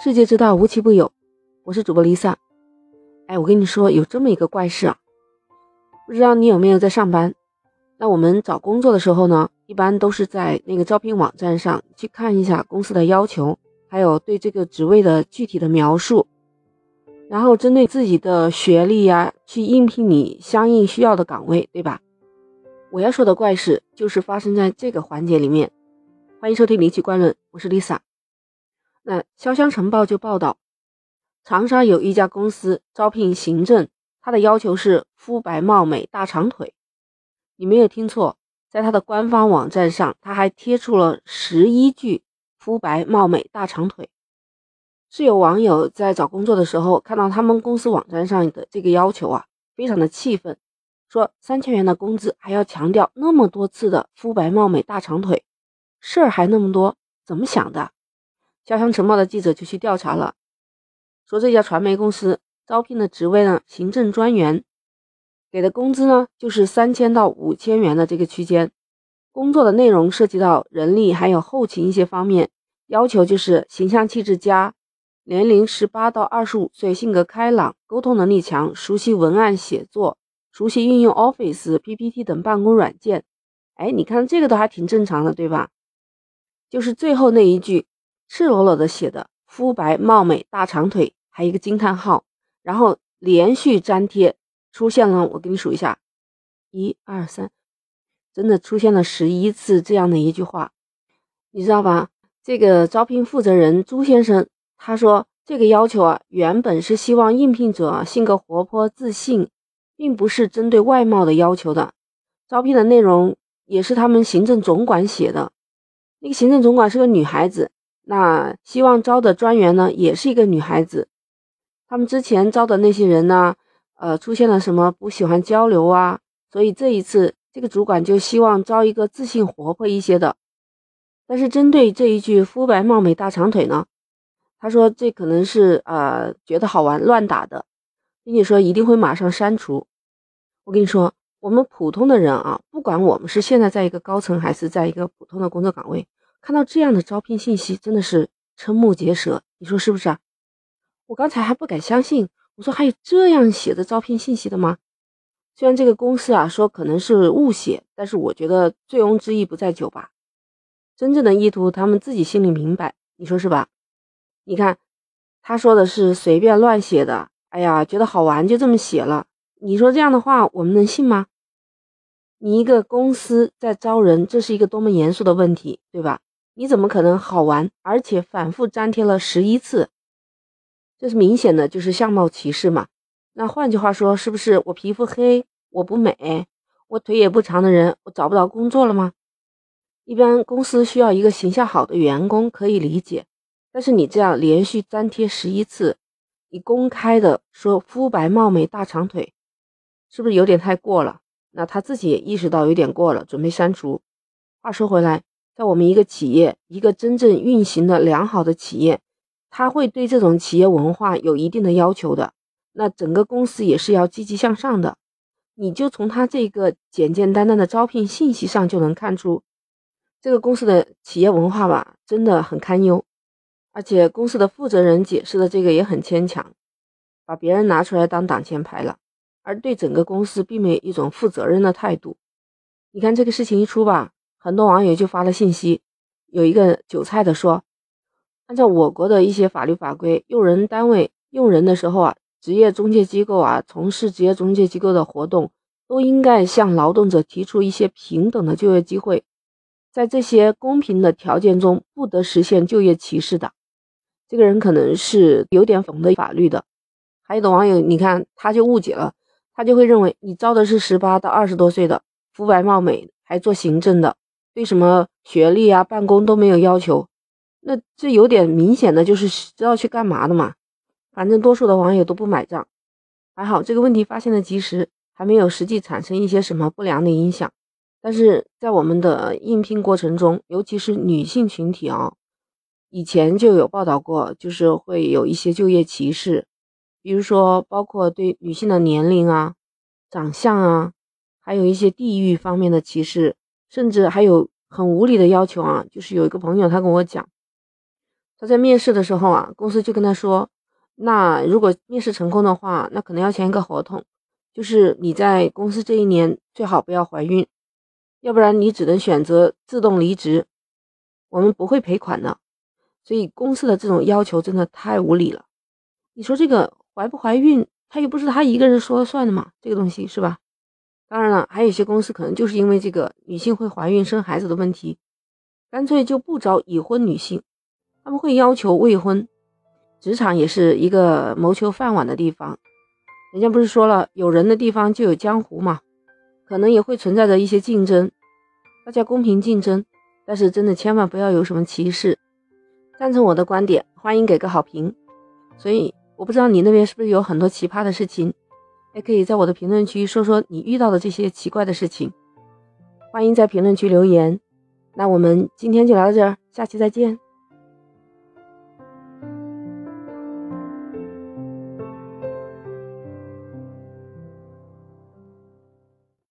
世界之大，无奇不有。我是主播 Lisa。哎，我跟你说，有这么一个怪事啊，不知道你有没有在上班？那我们找工作的时候呢，一般都是在那个招聘网站上去看一下公司的要求，还有对这个职位的具体的描述，然后针对自己的学历呀，去应聘你相应需要的岗位，对吧？我要说的怪事就是发生在这个环节里面。欢迎收听《离奇怪论》，我是 Lisa。那《潇湘晨报》就报道，长沙有一家公司招聘行政，他的要求是肤白貌美、大长腿。你没有听错，在他的官方网站上，他还贴出了十一句“肤白貌美、大长腿”。是有网友在找工作的时候看到他们公司网站上的这个要求啊，非常的气愤，说三千元的工资还要强调那么多次的“肤白貌美、大长腿”，事儿还那么多，怎么想的？潇湘晨报的记者就去调查了，说这家传媒公司招聘的职位呢，行政专员，给的工资呢就是三千到五千元的这个区间，工作的内容涉及到人力还有后勤一些方面，要求就是形象气质佳，年龄十八到二十五岁，性格开朗，沟通能力强，熟悉文案写作，熟悉运用 Office、PPT 等办公软件。哎，你看这个都还挺正常的，对吧？就是最后那一句。赤裸裸的写的肤白貌美大长腿，还一个惊叹号，然后连续粘贴出现了，我给你数一下，一二三，真的出现了十一次这样的一句话，你知道吧？这个招聘负责人朱先生他说，这个要求啊，原本是希望应聘者性格活泼自信，并不是针对外貌的要求的。招聘的内容也是他们行政总管写的，那个行政总管是个女孩子。那希望招的专员呢，也是一个女孩子。他们之前招的那些人呢，呃，出现了什么不喜欢交流啊？所以这一次，这个主管就希望招一个自信活泼一些的。但是针对这一句“肤白貌美大长腿”呢，他说这可能是呃觉得好玩乱打的，并且说一定会马上删除。我跟你说，我们普通的人啊，不管我们是现在在一个高层，还是在一个普通的工作岗位。看到这样的招聘信息，真的是瞠目结舌，你说是不是啊？我刚才还不敢相信，我说还有这样写的招聘信息的吗？虽然这个公司啊说可能是误写，但是我觉得醉翁之意不在酒吧，真正的意图他们自己心里明白，你说是吧？你看他说的是随便乱写的，哎呀，觉得好玩就这么写了，你说这样的话我们能信吗？你一个公司在招人，这是一个多么严肃的问题，对吧？你怎么可能好玩？而且反复粘贴了十一次，这是明显的就是相貌歧视嘛？那换句话说，是不是我皮肤黑，我不美，我腿也不长的人，我找不到工作了吗？一般公司需要一个形象好的员工可以理解，但是你这样连续粘贴十一次，你公开的说肤白貌美大长腿，是不是有点太过了？那他自己也意识到有点过了，准备删除。话说回来。在我们一个企业，一个真正运行的良好的企业，它会对这种企业文化有一定的要求的。那整个公司也是要积极向上的。你就从他这个简简单单的招聘信息上就能看出，这个公司的企业文化吧，真的很堪忧。而且公司的负责人解释的这个也很牵强，把别人拿出来当挡箭牌了，而对整个公司并没有一种负责任的态度。你看这个事情一出吧。很多网友就发了信息，有一个韭菜的说，按照我国的一些法律法规，用人单位用人的时候啊，职业中介机构啊，从事职业中介机构的活动，都应该向劳动者提出一些平等的就业机会，在这些公平的条件中，不得实现就业歧视的。这个人可能是有点懂得法律的。还有的网友，你看他就误解了，他就会认为你招的是十八到二十多岁的，肤白貌美，还做行政的。对什么学历啊、办公都没有要求，那这有点明显的就是知道去干嘛的嘛。反正多数的网友都不买账，还好这个问题发现的及时，还没有实际产生一些什么不良的影响。但是在我们的应聘过程中，尤其是女性群体啊，以前就有报道过，就是会有一些就业歧视，比如说包括对女性的年龄啊、长相啊，还有一些地域方面的歧视。甚至还有很无理的要求啊，就是有一个朋友他跟我讲，他在面试的时候啊，公司就跟他说，那如果面试成功的话，那可能要签一个合同，就是你在公司这一年最好不要怀孕，要不然你只能选择自动离职，我们不会赔款的。所以公司的这种要求真的太无理了。你说这个怀不怀孕，他又不是他一个人说了算的嘛，这个东西是吧？当然了，还有一些公司可能就是因为这个女性会怀孕生孩子的问题，干脆就不招已婚女性，他们会要求未婚。职场也是一个谋求饭碗的地方，人家不是说了，有人的地方就有江湖嘛，可能也会存在着一些竞争，大家公平竞争，但是真的千万不要有什么歧视。赞成我的观点，欢迎给个好评。所以我不知道你那边是不是有很多奇葩的事情，还可以在我的评论区说说你遇到的这些奇怪的事情。欢迎在评论区留言。那我们今天就聊到这儿，下期再见。